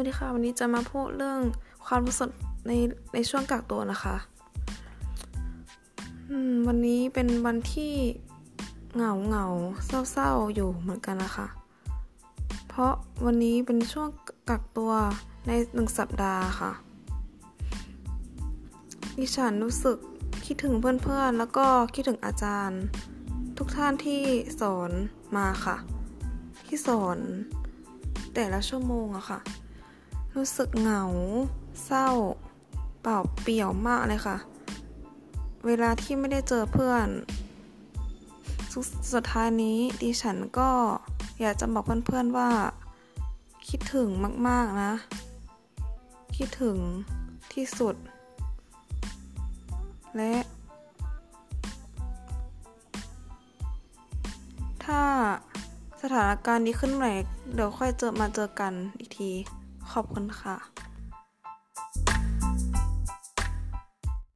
วัสดีค่ะ วันนี้จะมาพูดเรื่องความรู้สึกในในช่วงกักตัวนะคะวันนี้เป็นวันที่เหงาเหงาเศร้าๆอยู่เหมือนกันนะคะ เพราะวันนี้เป็นช่วงกักตัวในหนึ่งสัปดาห์ค่ะ ดิฉันรู้สึกคิดถึงเพื่อนๆ แล้วก็คิดถึงอาจารย์ ทุกท่านที่สอนมาค่ะ ที่สอนแต่ละชั่วโมงอะค่ะ รู้สึกเหงา เศร้า เปล่าเปี่ยวมากเลยค่ะ เวลาที่ไม่ได้เจอเพื่อนสุดท้ายนี้ดิฉันก็อยากจะบอกเพื่อนๆว่า คิดถึงมากๆนะ คิดถึงที่สุด และ ถ้าสถานการณ์นี้ขึ้นไหนเดี๋ยวค่อยเจอมาเจอกันอีกที ขอบคุณค่ะ